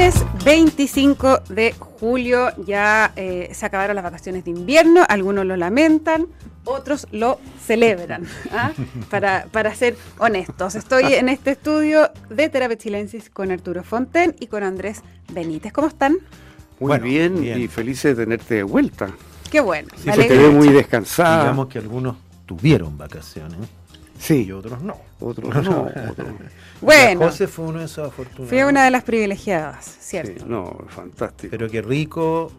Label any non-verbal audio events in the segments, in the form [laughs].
Lunes 25 de julio ya eh, se acabaron las vacaciones de invierno, algunos lo lamentan, otros lo celebran, ¿ah? [laughs] para, para ser honestos. Estoy en este estudio de Terapia Chilensis con Arturo Fonten y con Andrés Benítez. ¿Cómo están? Muy Bueno, bien, bien. y feliz de tenerte de vuelta. Qué bueno. Sí, te ve muy descansada. Digamos que algunos tuvieron vacaciones sí, y otros no. otros [laughs] no. otros- Bueno, José fue uno de esos afortunados. fui una de las privilegiadas, ¿cierto? sí, no, fantástico. Pero qué rico,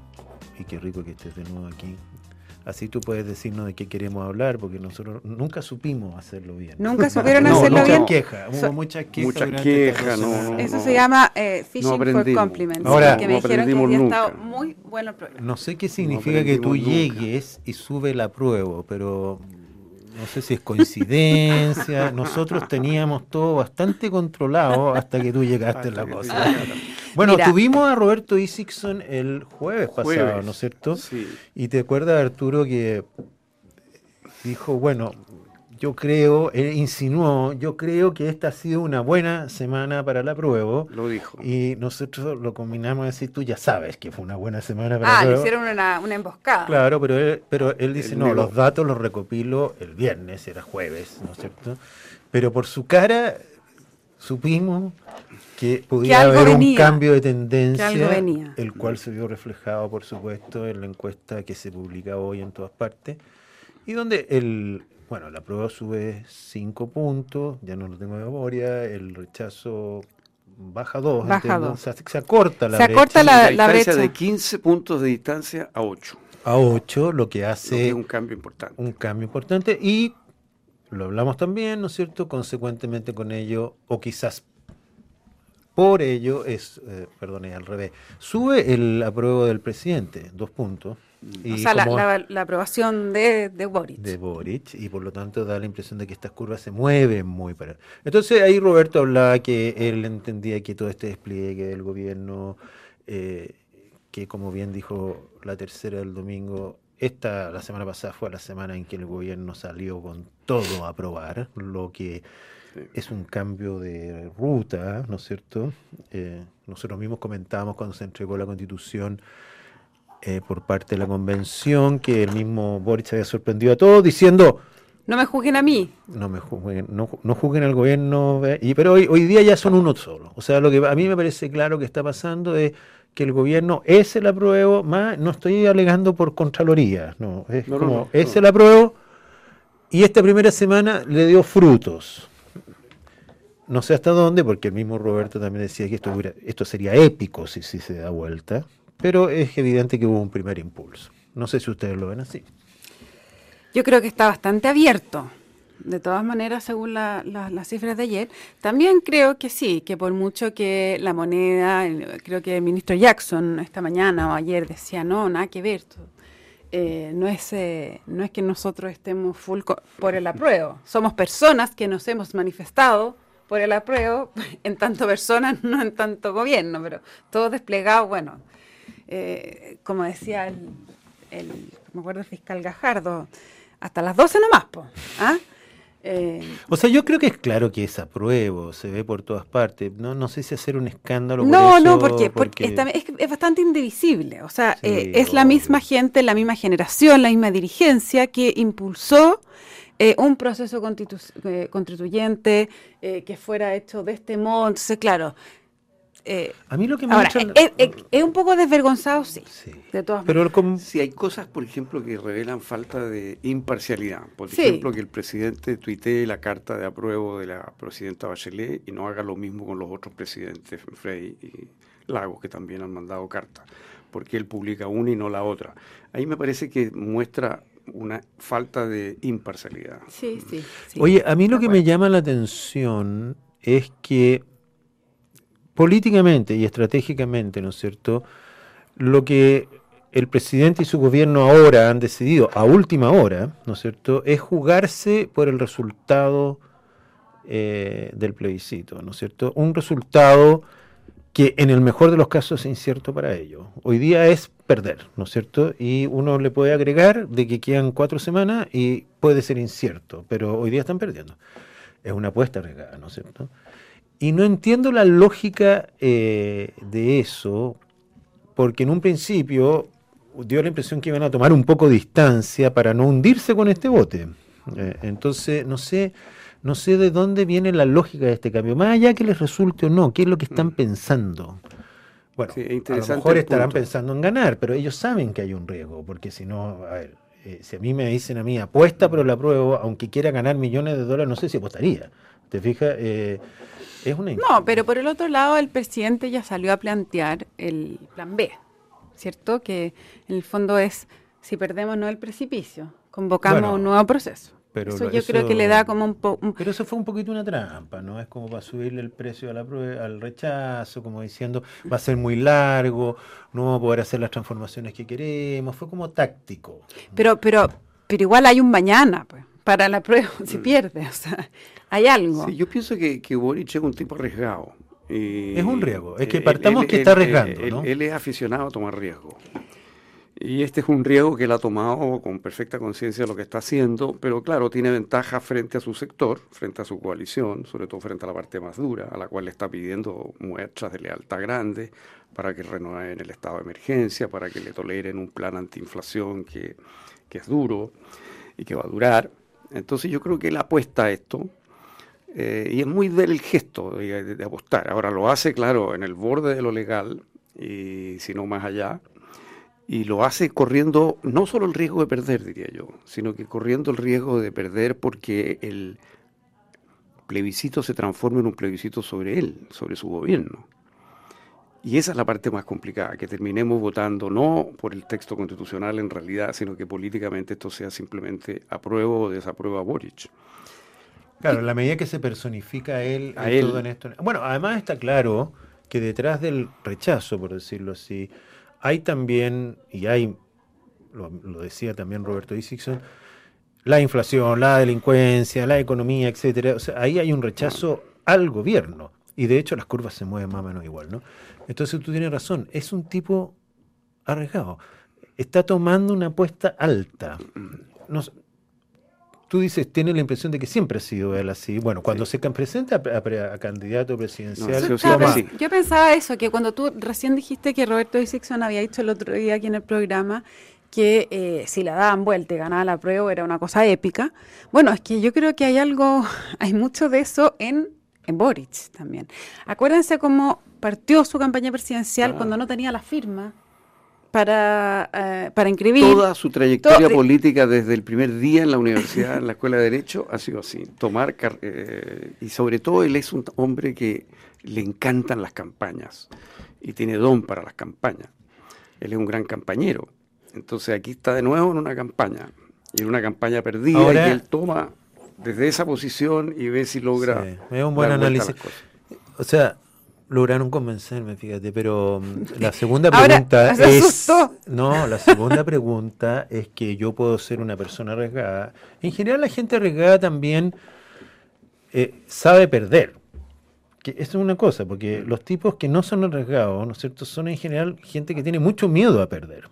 y qué rico que estés de nuevo aquí. Así tú puedes decirnos de qué queremos hablar, porque nosotros nunca supimos hacerlo bien. Nunca supieron No, hacerlo no, bien. hubo So- muchas quejas. Muchas quejas, no. Eso no. se llama eh, Fishing for. Compliments. Ahora, que me no dijeron que aprendimos había nunca. estado muy bueno el programa. No sé qué significa que tú nunca. llegues y sube la prueba, pero no sé si es coincidencia. [laughs] Nosotros teníamos todo bastante controlado hasta que tú llegaste a la cosa. Bueno, Mira. tuvimos a Roberto Isixson el jueves pasado, Jueves. ¿no es cierto? Sí. Y te acuerdas, Arturo, que dijo, bueno, yo creo, él insinuó, yo creo que esta ha sido una buena semana para la prueba. Lo dijo. Y nosotros lo combinamos a decir, tú ya sabes que fue una buena semana para Ah, la le prueba. hicieron una, una emboscada. Claro, pero él, pero él dice, no, los datos los recopilo el viernes, era jueves, ¿no es cierto? Pero por su cara supimos que podía algo haber un venía, cambio de tendencia, que venía. el cual se vio reflejado, por supuesto, en la encuesta que se publica hoy en todas partes, y donde el, bueno, la prueba sube 5 puntos, ya no lo tengo de memoria, el rechazo baja 2, Baja dos. se, se acorta la Se brecha acorta la- distancia brecha. de 15 puntos de distancia a 8. a 8, lo que Lo que hace es un cambio importante. un cambio importante y lo hablamos también, ¿no es cierto? Consecuentemente con ello, o quizás por ello, es, eh, perdón, es al revés, sube el apruebo del presidente, dos puntos, y o sea, la, como la- la aprobación de, de Boric. de Boric, y por lo tanto da la impresión de que estas curvas se mueven muy para... Entonces ahí Roberto hablaba que él entendía que todo este despliegue del gobierno, eh, que como bien dijo la tercera del domingo, esta, la semana pasada fue la semana en que el gobierno salió con todo a aprobar, lo que Sí. es un cambio de ruta, ¿no es cierto? Eh, nosotros mismos comentábamos cuando se entregó la constitución eh, por parte de la convención que el mismo Boric había sorprendido a todos diciendo No me juzguen a mí. no me juzguen, no, no juzguen al gobierno, eh, y, pero hoy, hoy día ya son uno solo. O sea, lo que a mí me parece claro que está pasando es que el gobierno es el apruebo, más no estoy alegando por Contraloría, no, es No, no, como no, es el apruebo y esta primera semana le dio frutos. No sé hasta dónde, porque el mismo Roberto también decía que esto, hubiera- esto sería épico si, si se da vuelta, pero es evidente que hubo un primer impulso. No sé si ustedes lo ven así. Yo creo que está bastante abierto. De todas maneras, según la- la- las cifras de ayer, también creo que sí, que por mucho que la moneda, creo que el ministro Jackson esta mañana o ayer decía, no, nada que ver. eh, no, es, eh, no es que nosotros estemos full por el apruebo. Somos personas que nos hemos manifestado por el apruebo, [laughs] en tanto personas, no en tanto gobierno, pero todo desplegado, bueno, eh, como decía el, el- me acuerdo el fiscal Gajardo, hasta las 12 nomás, po, ¿ah? Eh, O sea, yo creo que es claro que es apruebo, se ve por todas partes. No, no sé si hacer un escándalo. por no, eso, no, porque, porque es, es, bastante indivisible. O sea, Sí, eh, es la misma gente, la misma generación, la misma dirigencia que impulsó eh, un proceso constitu- eh, constituyente eh, que fuera hecho de este modo. Entonces, claro. Eh, A mí lo que me ahora, entra- es, es- es un poco desvergonzado, sí. Sí. De todas maneras. Pero como- Si hay cosas, por ejemplo, que revelan falta de imparcialidad. Por Sí. ejemplo, que el presidente tuitee la carta de apruebo de la presidenta Bachelet y no haga lo mismo con los otros presidentes, Frey y Lagos, que también han mandado carta, porque él publica una y no la otra. Ahí me parece que muestra una falta de imparcialidad. Sí, sí, sí. Oye, a mí lo que me llama la atención es que políticamente y estratégicamente, ¿no es cierto? Lo que el presidente y su gobierno ahora han decidido, a última hora, ¿no es cierto?, es jugarse por el resultado eh, del plebiscito, ¿no es cierto? Un resultado que en el mejor de los casos es incierto para ellos. Hoy día es perder, ¿no es cierto? Y uno le puede agregar de que quedan cuatro semanas y puede ser incierto, pero hoy día están perdiendo. Es una apuesta arriesgada, ¿no es cierto? Y no entiendo la lógica eh, de eso, porque en un principio dio la impresión que iban a tomar un poco de distancia para no hundirse con este bote. Eh, entonces, no sé, no sé de dónde viene la lógica de este cambio, más allá que les resulte o no, qué es lo que están mm. pensando. Bueno, a lo mejor estarán pensando en ganar, pero ellos saben que hay un riesgo, porque si no, a ver, eh, si a mí me dicen a mí apuesta pero la prueba, aunque quiera ganar millones de dólares, no sé si apostaría. ¿Te fijas? Eh, no, pero por el otro lado, el presidente ya salió a plantear el plan B, ¿cierto? Que en el fondo es, si perdemos no el precipicio, convocamos un nuevo proceso. Pero eso yo creo que le da como un poco... Pero eso fue un poquito una trampa, ¿no? Es como para subirle el precio a la prueba, al rechazo, como diciendo, va a ser muy largo, no vamos a poder hacer las transformaciones que queremos, fue como táctico. Pero, pero, pero igual hay un mañana, pues para la prueba [laughs] si mm. pierde. O sea, hay algo. Sí, yo pienso que, que Boric es un tipo arriesgado. es un riesgo. Es que partamos que está arriesgando. Él, es aficionado a tomar riesgo. Y este es un riesgo que él ha tomado con perfecta conciencia de lo que está haciendo, pero claro, tiene ventaja frente a su sector, frente a su coalición, sobre todo frente a la parte más dura, a la cual le está pidiendo muestras de lealtad grandes para que renueven el estado de emergencia, para que le toleren un plan antiinflación que, que es duro y que va a durar. Entonces yo creo que él apuesta a esto eh, y es muy del gesto de, apostar. Ahora lo hace, claro, en el borde de lo legal y si no más allá. Y lo hace corriendo no solo el riesgo de perder, diría yo, sino que corriendo el riesgo de perder porque el plebiscito se transforma en un plebiscito sobre él, sobre su gobierno. Y esa es la parte más complicada, que terminemos votando no por el texto constitucional en realidad, sino que políticamente esto sea simplemente apruebo o desapruebo a Boric. Claro, en la medida que se personifica él, a él. Todo en esto. Bueno, además está claro que detrás del rechazo, por decirlo así, hay también, y hay, lo, decía también Roberto Isixson, la inflación, la delincuencia, la economía, etcétera. O sea, ahí hay un rechazo al gobierno. Y de hecho las curvas se mueven más o menos igual, ¿no? Entonces tú tienes razón, es un tipo arriesgado. Está tomando una apuesta alta. tú dices, tiene la impresión de que siempre ha sido él así. Bueno, cuando se presenta a, candidato presidencial. yo pensaba eso, que cuando tú recién dijiste que Roberto Dixon había dicho el otro día aquí en el programa que eh, si la daban vuelta y ganaba la prueba era una cosa épica. Bueno, es que yo creo que hay algo, [laughs] hay mucho de eso en, en Boric también. Acuérdense cómo partió su campaña presidencial cuando no tenía la firma para, eh, para inscribir. Toda su trayectoria política desde el primer día en la universidad, en la escuela de Derecho, ha sido así. Tomar eh, y sobre todo él es un hombre que le encantan las campañas y tiene don para las campañas. Él es un gran campañero. Entonces aquí está de nuevo en una campaña y en una campaña perdida y él toma desde esa posición y ve si logra. es un buen análisis. O sea, lograron convencerme, fíjate, pero mm, la [laughs] segunda pregunta es no, la segunda pregunta es que yo puedo ser una persona arriesgada. En general la gente arriesgada también eh, sabe perder. Que eso es una cosa, porque los tipos que no son arriesgados, ¿no es cierto? Son en general gente que tiene mucho miedo a perder.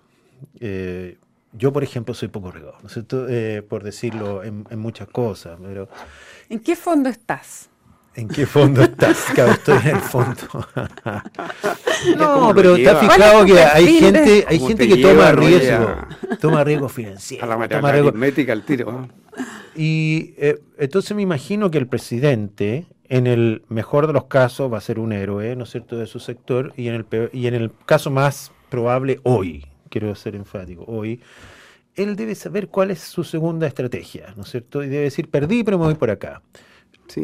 Eh, yo, por ejemplo, soy poco arriesgado, ¿no es cierto? Eh, por decirlo en, en muchas cosas, pero... ¿En qué fondo estás? ¿En qué fondo estás? [laughs] Claro, estoy en el fondo. [laughs] no, pero has fijado que hay gente, hay gente que toma riesgo, toma riesgo financiero. A la toma aritmética al tiro. Y eh, entonces me imagino que el presidente, en el mejor de los casos, va a ser un héroe, ¿no es cierto?, de su sector, y en el, y en el caso más probable, hoy, quiero ser enfático, hoy, él debe saber cuál es su segunda estrategia, ¿no es cierto? Y debe decir, perdí, pero me voy por acá.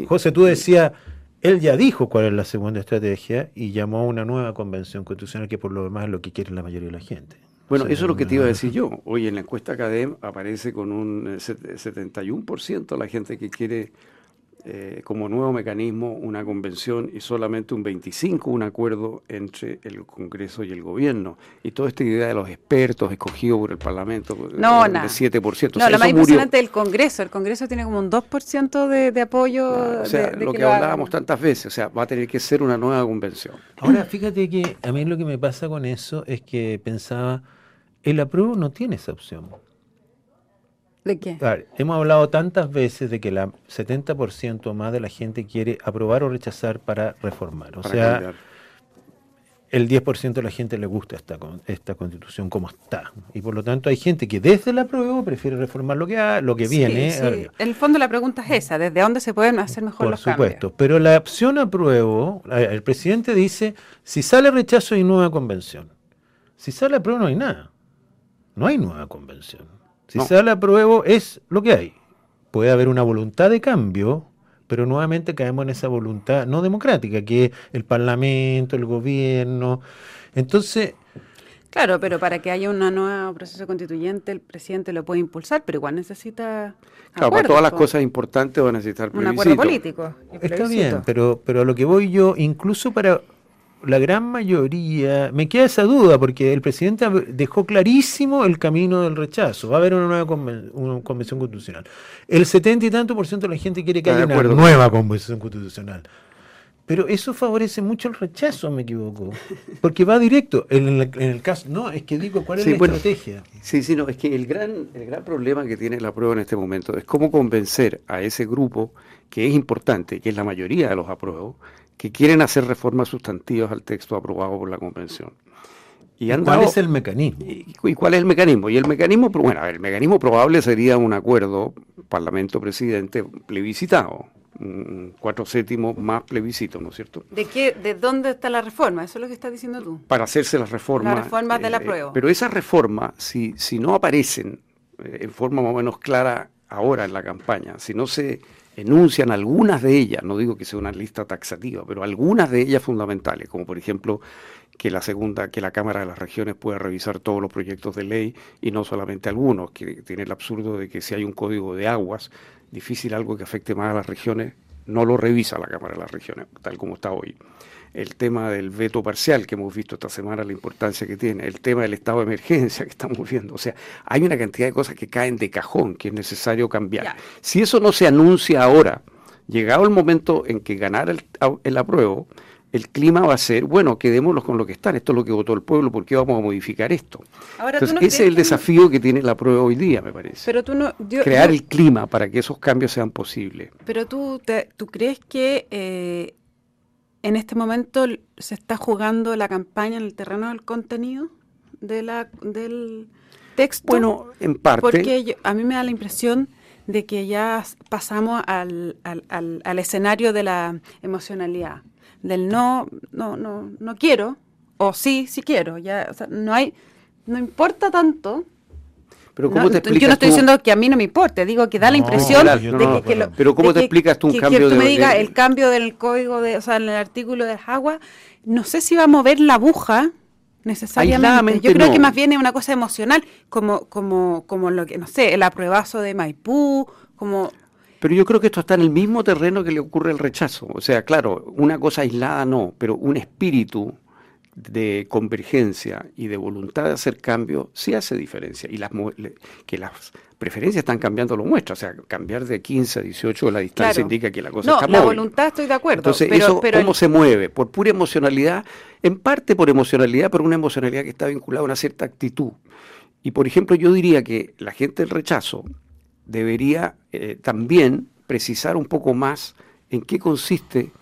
José, tú decías, él ya dijo cuál es la segunda estrategia y llamó a una nueva convención constitucional que por lo demás es lo que quiere la mayoría de la gente. Bueno, eso es lo que te iba a decir yo. Hoy en la encuesta Academ aparece con un 71% eh, la gente que quiere eh, como nuevo mecanismo una convención y solamente un 25 un acuerdo entre el Congreso y el gobierno. Y toda esta idea de los expertos escogidos por el Parlamento no, de 7%. No, lo más impresionante es el Congreso. El Congreso tiene como un 2% de, de apoyo. o sea, lo que, hablábamos tantas veces, o sea, va a tener que ser una nueva convención. Ahora, fíjate que a mí lo que me pasa con eso es que pensaba, el apruebo no tiene esa opción. ¿De qué? hemos hablado tantas veces de que el 70% más de la gente quiere aprobar o rechazar para reformar. O sea, el 10% de la gente le gusta esta, esta constitución como está. Y por lo tanto hay gente que desde la prueba prefiere reformar lo que, ha, lo que viene. En el fondo la pregunta es esa, ¿desde dónde se pueden hacer mejor los cambios? Por supuesto, pero la opción apruebo, el presidente dice, si sale rechazo hay nueva convención. Si sale apruebo no hay nada. No hay nueva convención. Si sale apruebo es lo que hay. Puede haber una voluntad de cambio, pero nuevamente caemos en esa voluntad no democrática, que es el Parlamento, el gobierno. Entonces... Claro, pero para que haya un nuevo proceso constituyente, el presidente lo puede impulsar, pero igual necesita. Claro, para todas las cosas importantes va a necesitar Un acuerdo político. Está bien, pero, pero a lo que voy yo, incluso para la gran mayoría, me queda esa duda porque el presidente dejó clarísimo el camino del rechazo. Va a haber una nueva convención constitucional. El setenta y tanto por ciento de la gente quiere que haya una nueva convención constitucional. Pero eso favorece mucho el rechazo, me equivoco. Porque va directo. En el, caso, no, es que digo, ¿cuál es la estrategia? Sí, sí, no, es que el gran, el gran problema que tiene la prueba en este momento es cómo convencer a ese grupo, que es importante, que es la mayoría de los apruebos, que quieren hacer reformas sustantivas al texto aprobado por la Convención. Y ¿Cuál es el mecanismo? Y, cuál es el mecanismo? Y el mecanismo, bueno, el mecanismo probable sería un acuerdo Parlamento-Presidente plebiscitado, cuatro séptimos más plebiscito, ¿no es cierto? ¿De qué, de dónde está la reforma? Eso es lo que estás diciendo tú. Para hacerse las reformas. Las reformas de la eh, prueba. pero esas reformas, si, si no aparecen eh, en forma más o menos clara ahora en la campaña, si no se enuncian algunas de ellas, no digo que sea una lista taxativa, pero algunas de ellas fundamentales, como por ejemplo que la segunda, que la Cámara de las Regiones pueda revisar todos los proyectos de ley y no solamente algunos, que tiene el absurdo de que si hay un código de aguas, difícil algo que afecte más a las regiones, no lo revisa la Cámara de las Regiones, tal como está hoy el tema del veto parcial que hemos visto esta semana, la importancia que tiene, el tema del estado de emergencia que estamos viendo. O sea, hay una cantidad de cosas que caen de cajón que es necesario cambiar. Si eso no se anuncia ahora, llegado el momento en que ganara el, el apruebo, el clima va a ser, bueno, quedémonos con lo que están, esto es lo que votó el pueblo, ¿por qué vamos a modificar esto? Entonces, ese es el desafío que tiene la prueba hoy día, me parece. Pero tú no, Crear el clima para que esos cambios sean posibles. Pero tú, tú crees que eh, en este momento se está jugando la campaña en el terreno del contenido de la, del texto. Bueno, en parte. Porque a mí me da la impresión de que ya pasamos al, al, al, escenario de la emocionalidad, del no, no, no, no quiero, o sí, sí quiero. Ya, no hay, no importa tanto pero ¿cómo te explicas Yo no estoy diciendo que a mí no me importe, digo que da la impresión de que, lo, Pero ¿cómo te explicas tú un cambio que tú me digas el cambio del código, de, o sea, en el artículo de agua, no sé si va a mover la aguja necesariamente. Yo creo que más bien es una cosa emocional, como, como, como lo que, no sé, el apruebazo de Maipú, como... Pero yo creo que esto está en el mismo terreno que le ocurre el rechazo. O sea, claro, una cosa aislada no, pero un espíritu de convergencia y de voluntad de hacer cambio sí hace diferencia. Y las, que las preferencias están cambiando lo muestra. O sea, cambiar de 15 a 18 la distancia indica que la cosa está No, la voluntad estoy de acuerdo. Entonces, eso, ¿cómo se mueve? Por pura emocionalidad, en parte por emocionalidad, pero una emocionalidad que está vinculada a una cierta actitud. Y, por ejemplo, yo diría que la gente del rechazo debería eh, también precisar un poco más en qué consiste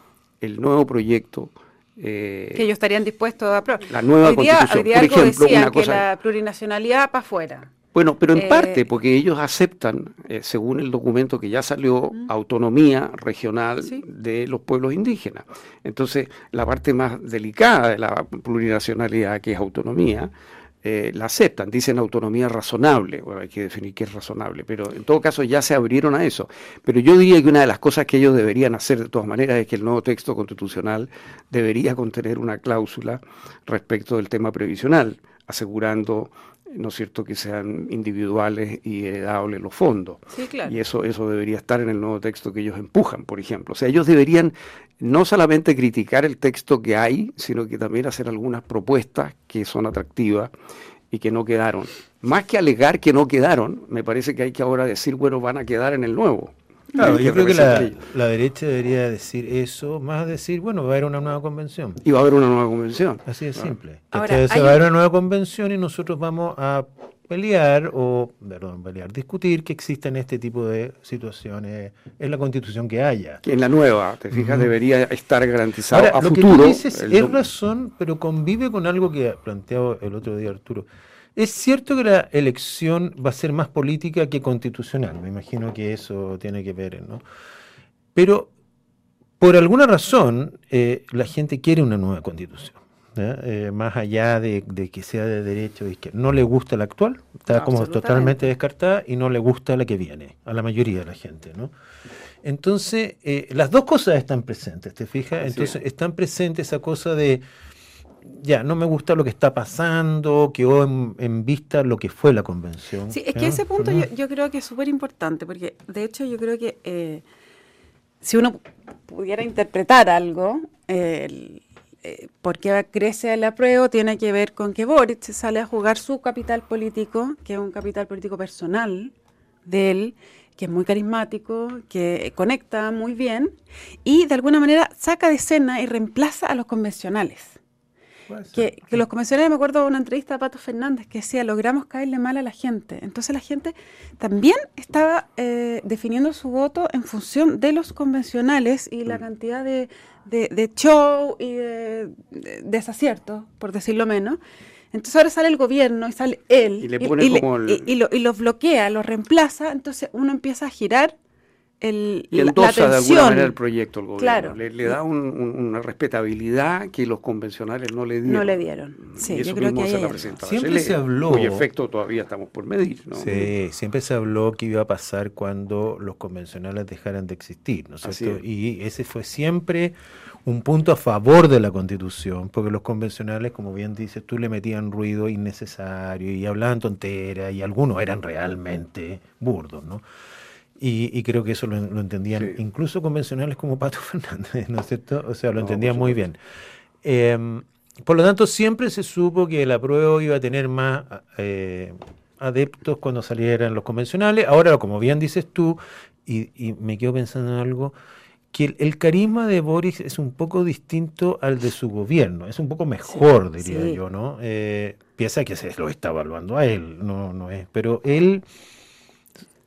el nuevo proyecto eh, que ellos estarían dispuestos a aprobar. La nueva hoy día, constitución. Hoy Por ejemplo, una cosa, que la plurinacionalidad para afuera. Bueno, pero en eh, parte, porque ellos aceptan, eh, según el documento que ya salió, autonomía regional de los pueblos indígenas. Entonces, la parte más delicada de la plurinacionalidad, que es autonomía, eh, la aceptan, dicen autonomía razonable, bueno, hay que definir qué es razonable, pero en todo caso ya se abrieron a eso. Pero yo diría que una de las cosas que ellos deberían hacer de todas maneras es que el nuevo texto constitucional debería contener una cláusula respecto del tema previsional, asegurando ¿no es cierto?, que sean individuales y heredables los fondos. Y eso, eso debería estar en el nuevo texto que ellos empujan, por ejemplo. O sea, ellos deberían no solamente criticar el texto que hay, sino que también hacer algunas propuestas que son atractivas y que no quedaron. Más que alegar que no quedaron, me parece que hay que ahora decir, bueno, van a quedar en el nuevo. Claro, yo creo que la, derecha debería decir eso, más decir, bueno, va a haber una nueva convención. Y va a haber una nueva convención. Así de simple. se va a haber una nueva convención y nosotros vamos a pelear o, perdón, pelear, discutir que existen este tipo de situaciones en la constitución que haya. Que en la nueva, te fijas, debería estar garantizado Ahora, a lo futuro. que tú dices el es razón, pero convive con algo que ha planteado el otro día Arturo. Es cierto que la elección va a ser más política que constitucional, me imagino que eso tiene que ver, ¿no? Pero por alguna razón eh, la gente quiere una nueva constitución. ¿ya? Eh, más allá de, de que sea de derecho o de izquierda. No le gusta la actual, está como totalmente descartada y no le gusta la que viene, a la mayoría de la gente, ¿no? Entonces, eh, las dos cosas están presentes, ¿te fijas? Entonces, es. están presentes esa cosa de, ya, no me gusta lo que está pasando, quedó en, en vista lo que fue la convención. Sí, es que ese punto yo, yo creo que es súper importante, porque de hecho yo creo que eh, si uno pudiera interpretar algo, eh, el- eh, por qué crece el apruebo, tiene que ver con que Boric sale a jugar su capital político, que es un capital político personal de él, que es muy carismático, que conecta muy bien, y de alguna manera saca de escena y reemplaza a los convencionales. Que, que los convencionales, me acuerdo de una entrevista a Pato Fernández que decía, logramos caerle mal a la gente. Entonces la gente también estaba eh, definiendo su voto en función de los convencionales y la cantidad de, de- de show y de, de- desaciertos, por decirlo menos. Entonces ahora sale el gobierno y sale él Y le pone como el- y- y lo, y los bloquea, los reemplaza, entonces uno empieza a girar el, Y la- la endosa de alguna atención. manera el proyecto al gobierno. Claro. Le, le da un- un- una respetabilidad que los convencionales no le dieron. No le dieron. Sí, y eso yo creo mismo que la Siempre se habló- Cuyo efecto todavía estamos por medir. ¿no? Sí, siempre se habló que iba a pasar cuando los convencionales dejaran de existir, ¿no es cierto? es. Y ese fue siempre un punto a favor de la constitución, porque los convencionales, como bien dices, tú le metían ruido innecesario y hablaban tonteras y algunos eran realmente burdos, ¿no? Y, y creo que eso lo, lo entendían Sí. incluso convencionales como Pato [laughs] Fernández, ¿no es cierto? O sea, lo No, entendían muy bien. Eh, por lo tanto, siempre se supo que el apruebo iba a tener más eh, adeptos cuando salieran los convencionales. Ahora, como bien dices tú, y, y me quedo pensando en algo, que el, el carisma de Boris es un poco distinto al de su gobierno, es un poco mejor, diría sí. yo, ¿no? Eh, piensa que se lo está evaluando a él, no, no es, pero él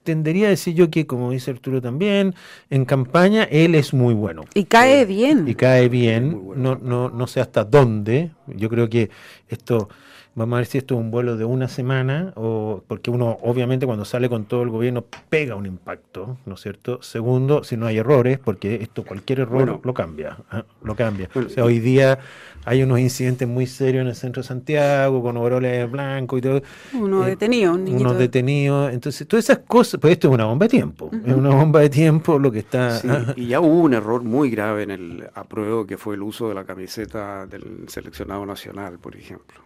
tendería a decir yo que, como dice Arturo también, en campaña él es muy bueno Y cae bien. y cae bien, bueno. no, no, no sé hasta dónde. Yo creo que esto, vamos a ver si esto es un vuelo de una semana, o porque uno obviamente cuando sale con todo el gobierno pega un impacto, ¿no es cierto? Segundo, si no hay errores, porque esto cualquier error Bueno. lo cambia, ¿ah? lo cambia. Bueno, o sea, hoy día hay unos incidentes muy serios en el centro de Santiago, con overoles blancos y todo. Uno Eh, detenido, un niñito. Unos detenidos, entonces todas esas cosas, pues esto es una bomba de tiempo, es una bomba de tiempo lo que está... Sí, y ya hubo un error muy grave en el apruebo que fue el uso de la camiseta del seleccionado nacional, por ejemplo,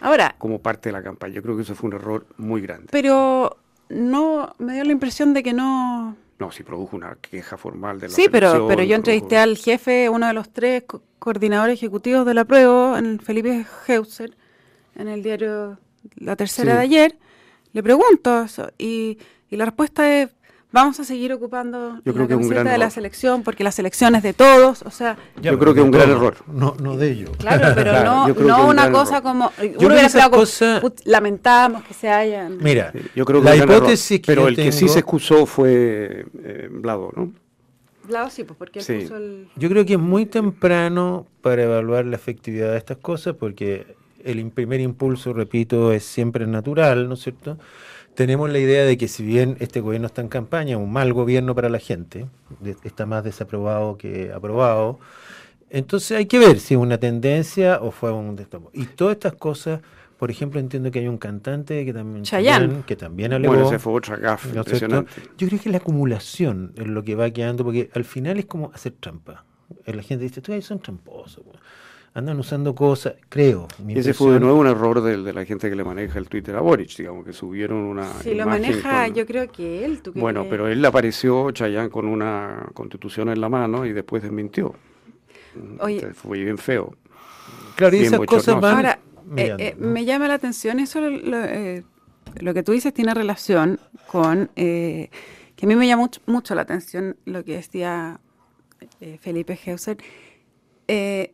Ahora, como parte de la campaña. Yo creo que eso fue un error muy grande. pero no me dio la impresión de que no. No, sí produjo una queja formal de la Sí, pero, pero yo entrevisté produjo- al jefe, uno de los tres co- coordinadores ejecutivos de la prueba, en Felipe Heuser, en el diario La Tercera Sí. de ayer. Le pregunto eso y, y la respuesta es: vamos a seguir ocupando Yo la creo que es un camiseta gran de la error. selección porque la selección es de todos. O sea, Ya, Yo creo que es un gran error. No, no de ellos. Claro, [laughs] pero Claro, no, yo que no una cosa error. como. creo Uno que hubiera esas quedado como, cosas- "Put, lamentamos que se hayan. Mira, Yo creo que la gran error. hipótesis que Pero yo el que sí se excusó fue eh, Blado, ¿no? Claro, sí, pues porque él Sí. puso el. Yo creo que es muy temprano para evaluar la efectividad de estas cosas porque el im- primer impulso, repito, es siempre natural, ¿no es cierto? Tenemos la idea de que si bien este gobierno está en campaña, un mal gobierno para la gente, está más desaprobado que aprobado, entonces hay que ver si es una tendencia o fue un... destomo. Y todas estas cosas, por ejemplo, entiendo que hay un cantante que también, Chayanne. también- que también alegó... Bueno, ese fue otra gafa ¿no es cierto? impresionante. Yo creo que la acumulación es lo que va quedando, porque al final es como hacer trampa. La gente dice, tú son tramposos, weón". Andan usando cosas, creo. mi Y ese fue de nuevo un error del- de, la gente que le maneja el Twitter a Boric, digamos, que subieron una. Si lo maneja, con- yo creo que él. ¿tú Bueno, crees? pero él apareció, Chayán, con una constitución en la mano y después desmintió. Oye. Entonces, fue bien feo. Claro, y bien esas cosas bochornoso. van Ahora, eh, mirando, eh, ¿no? me llama la atención eso, lo, lo, eh, lo que tú dices tiene relación con, eh, que a mí me llama mucho, mucho la atención lo que decía eh, Felipe Heuser, eh,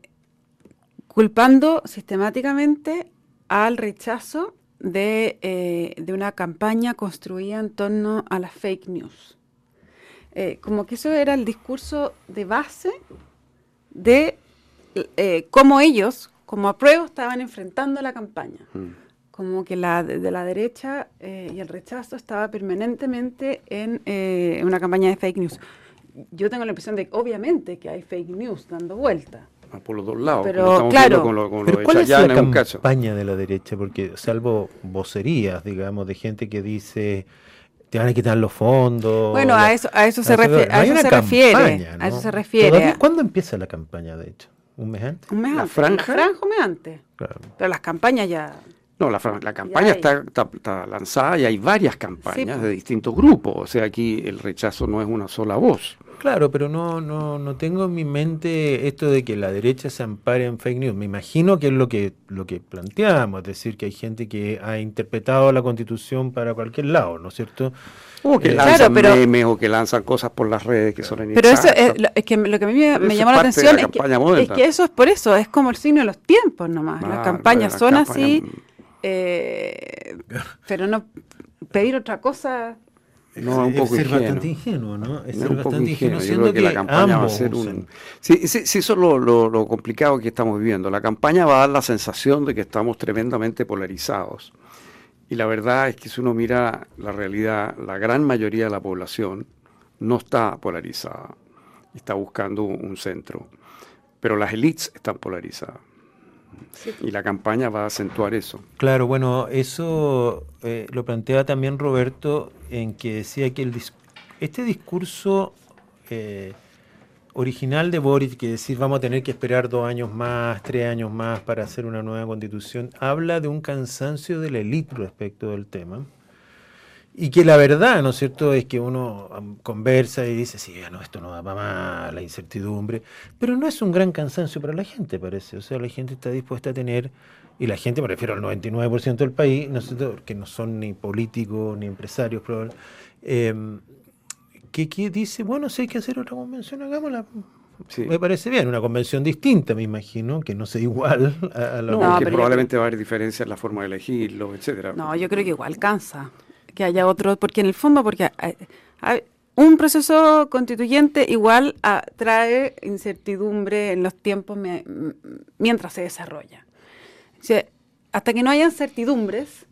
culpando sistemáticamente al rechazo de, eh, de una campaña construida en torno a las fake news. Eh, como que eso era el discurso de base de eh, cómo ellos, como apruebo, estaban enfrentando la campaña. Mm. Como que la de, de la derecha eh, y el rechazo estaba permanentemente en eh, una campaña de fake news. Yo tengo la impresión de que obviamente que hay fake news dando vuelta. Por los dos lados. Pero, claro. con lo, con lo Pero de ¿cuál es la campaña de la derecha? Porque salvo vocerías, digamos, de gente que dice te van a quitar los fondos. Bueno, la- a eso, a eso se, refiere, no a eso se refiere. A eso se refiere. ¿Cuándo empieza la campaña, de hecho? ¿Un mes antes? Un mes ¿La antes. franja? La franja un mes antes. Claro. Pero las campañas ya. No, la, la campaña está, está- está lanzada y hay varias campañas Sí, de distintos grupos. O sea, aquí el rechazo no es una sola voz. Claro, pero no, no, no tengo en mi mente esto de que la derecha se ampare en fake news. Me imagino que es lo que, lo que planteamos, es decir, que hay gente que ha interpretado la constitución para cualquier lado, ¿no es cierto? O que Eh, lanzan Claro, pero- memes o que lanzan cosas por las redes que son Pero eso es, es que lo que a mí me, me llamó la atención la es que, es eso es por eso, es como el signo de los tiempos nomás. Ah, las campañas la son campaña- así, [laughs] eh, pero no pedir otra cosa. No, un es poco ser ingenuo. bastante ingenuo, ¿no? Es Es ser un poco bastante ingenuo. Yo creo que, la campaña va a ser un... Sí, sí, sí, eso es lo, lo- lo complicado que estamos viviendo. La campaña va a dar la sensación de que estamos tremendamente polarizados. Y la verdad es que si uno mira la realidad, la gran mayoría de la población no está polarizada. Está buscando un centro. Pero las élites están polarizadas. Y la campaña va a acentuar eso. Claro, bueno, eso eh, lo plantea también Roberto en que decía que el dis- este discurso eh, original de Boric, que decir vamos a tener que esperar dos años más, tres años más para hacer una nueva constitución, habla de un cansancio de la élite respecto del tema. Y que la verdad, ¿no es cierto?, es que uno um, conversa y dice, sí, no, esto no va para más, la incertidumbre, pero no es un gran cansancio para la gente, parece. O sea, la gente está dispuesta a tener, y la gente, me refiero al 99% del país, ¿no es cierto?, que no son ni políticos ni empresarios, probable, eh, que, que dice, bueno, si hay que hacer otra convención, hagámosla. Sí. Me parece bien, una convención distinta, me imagino, que no sea igual a, a la No, que probablemente va a haber diferencias en la forma de elegirlo, etcétera. No, yo creo que igual cansa que haya otro, porque en el fondo, porque hay- un proceso constituyente igual trae incertidumbre en los tiempos mientras se desarrolla. Hasta que no haya certidumbres,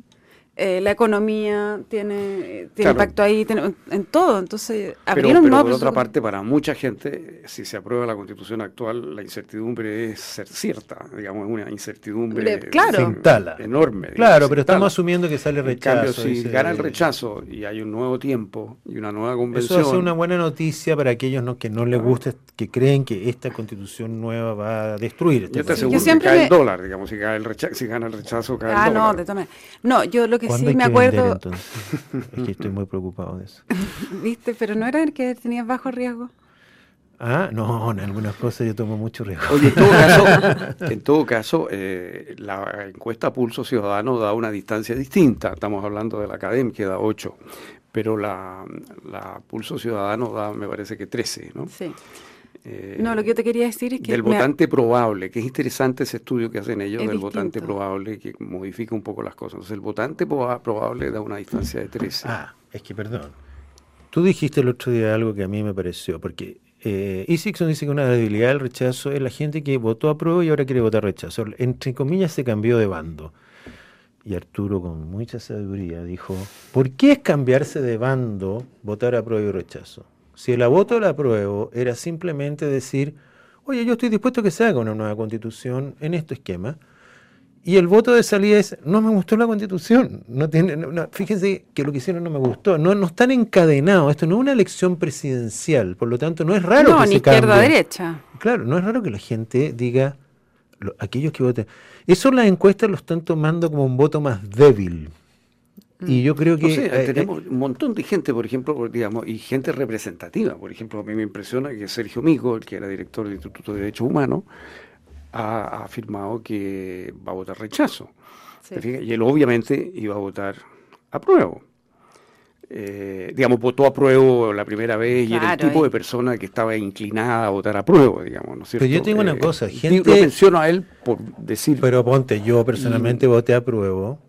eh, la economía tiene, tiene Claro. impacto ahí tiene- en todo. Entonces, Pero, abrir un pero nuevo por otra parte, para mucha gente, si se aprueba la constitución actual, la incertidumbre es ser cierta, digamos, es una incertidumbre Le- claro. Enorme. digamos, Claro, pero estamos asumiendo que sale En rechazo. cambio, si dice- gana el rechazo y hay un nuevo tiempo y una nueva Eso convención, hace una buena noticia para aquellos no, que no les gusta, que creen que esta constitución nueva va a destruir. este yo te aseguro Yo siempre que cae me- el dólar, digamos, si, cae el recha- si gana el rechazo, cae Ah, el no, dólar. de todas maneras. No, yo lo que ¿Cuándo sí hay me que vender, acuerdo, entonces? Es que estoy muy preocupado de eso. [laughs] ¿viste? Pero no era el que tenías bajo riesgo. Ah, no, en algunas cosas yo tomo mucho riesgo. Oye, en todo caso, [laughs] en todo caso eh, la encuesta Pulso Ciudadano da una distancia distinta. Estamos hablando de la academia, que da 8, pero la, la Pulso Ciudadano da, me parece que 13, ¿no? Sí. Eh, No, lo que yo te quería decir es que... del votante probable, que es interesante ese estudio que hacen ellos Es del votante probable, que modifica un poco las cosas. Entonces, el votante proba- probable da una distancia de 13. Ah, es que perdón. Tú dijiste el otro día algo que a mí me pareció, porque eh, Isixson dice que una debilidad del rechazo es la gente que votó a prueba y ahora quiere votar rechazo. Entre comillas se cambió de bando. Y Arturo, con mucha sabiduría, dijo, ¿por qué es cambiarse de bando votar a prueba y rechazo? Si el voto del apruebo era simplemente decir, oye, yo estoy dispuesto a que se haga una nueva constitución en este esquema, y el voto de salida es, no me gustó la constitución. No tiene, no- no, fíjense que lo que hicieron no me gustó. No, no están encadenados. Esto no es una elección presidencial. Por lo tanto, no es raro no, que ni se cambie. izquierda-derecha. Claro, no es raro que la gente diga, lo- aquellos que voten. Eso las encuestas lo están tomando como un voto más débil. Y yo creo que... No sé, eh, eh, tenemos un montón de gente, por ejemplo, digamos, y gente representativa. Por ejemplo, a mí me impresiona que Sergio Mico, el que era director del Instituto de Derechos Humanos, ha, ha afirmado que va a votar rechazo. Y él obviamente iba a votar apruebo. Eh, digamos, votó apruebo la primera vez y era el tipo eh. de persona que estaba inclinada a votar apruebo, digamos, ¿no es cierto? Pero yo te digo una Eh, cosa, y gente- Lo menciono a él por decir... Pero ponte, yo personalmente voté a prueba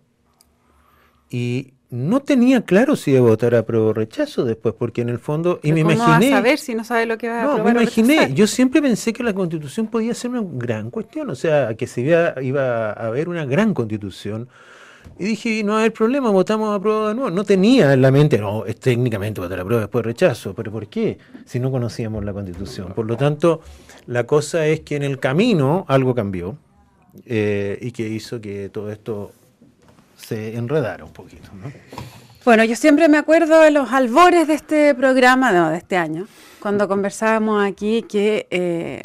y no tenía claro si iba a votar a prueba o rechazo después, porque en el fondo, y me ¿Cómo imaginé... vas a saber si no sabe lo que va a No, me aprobar imaginé, yo siempre pensé que la constitución podía ser una gran cuestión, o sea, que se iba, iba a haber una gran constitución. Y dije, no hay problema, votamos a prueba de nuevo. No tenía en la mente, no, es técnicamente votar a prueba, después rechazo. ¿Pero por qué? Si no conocíamos la constitución. Por lo tanto, la cosa es que en el camino algo cambió eh, y que hizo que todo esto se enredara un poquito. ¿no? Bueno, yo siempre me acuerdo de los albores de este programa, no, de este año, cuando conversábamos aquí que eh,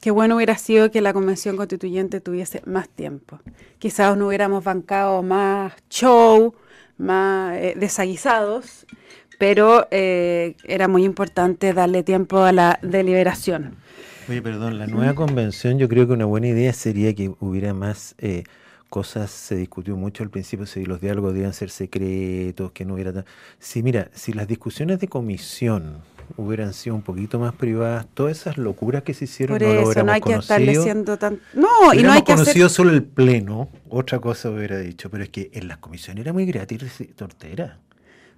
qué bueno hubiera sido que la convención constituyente tuviese más tiempo. Quizás no hubiéramos bancado más show, más eh, desaguisados, pero eh, era muy importante darle tiempo a la deliberación. Oye, perdón, la nueva convención yo creo que una buena idea sería que hubiera más eh, cosas, se discutió mucho al principio si los diálogos debían ser secretos, que no hubiera... tan- Sí, mira, si las discusiones de comisión hubieran sido un poquito más privadas, todas esas locuras que se hicieron Por no lo eso, hubiéramos no hay que conocido. estarle siendo tan... No, y no hay que hacer... conocido solo el pleno, otra cosa hubiera dicho, pero es que en las comisiones era muy gratis reci- tortera.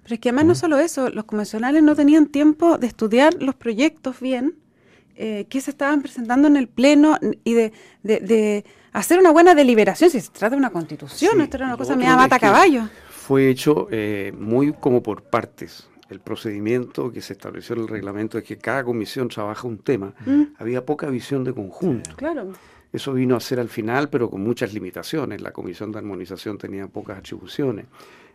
Pero es que además no solo eso, los convencionales no tenían tiempo de estudiar los proyectos bien, eh, que se estaban presentando en el Pleno y de, de- de hacer una buena deliberación. Si se trata de una constitución, Sí, esto era una cosa media mata caballo. Fue hecho eh, muy como por partes. El procedimiento que se estableció en el reglamento es que cada comisión trabaja un tema. Mm. Había poca visión de conjunto. Claro. Eso vino a ser al final, pero con muchas limitaciones. La Comisión de Armonización tenía pocas atribuciones.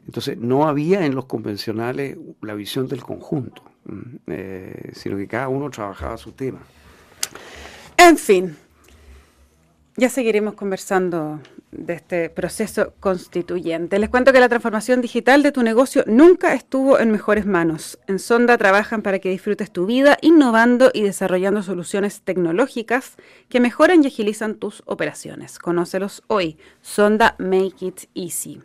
Entonces, no había en los convencionales la visión del conjunto, mm, eh, sino que cada uno trabajaba su tema. En fin, ya seguiremos conversando de este proceso constituyente. Les cuento que la transformación digital de tu negocio nunca estuvo en mejores manos. En Sonda trabajan para que disfrutes tu vida innovando y desarrollando soluciones tecnológicas que mejoran y agilizan tus operaciones. Conócelos hoy. Sonda Make It Easy.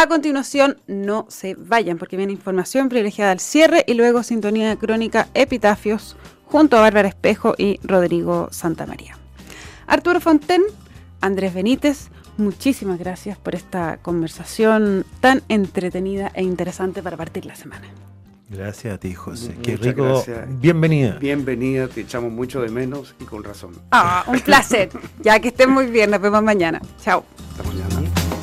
A continuación, no se vayan porque viene información privilegiada al cierre y luego sintonía de crónica Epitafios junto a Bárbara Espejo y Rodrigo Santamaría. Arturo Fonten, Andrés Benítez, muchísimas gracias por esta conversación tan entretenida e interesante para partir la semana. Gracias a ti, José. Muchas Qué rico. gracias. Bienvenida. Bienvenida, te echamos mucho de menos y con razón. Ah, un placer. Ya que estén muy bien, nos vemos mañana. Chao. Hasta mañana.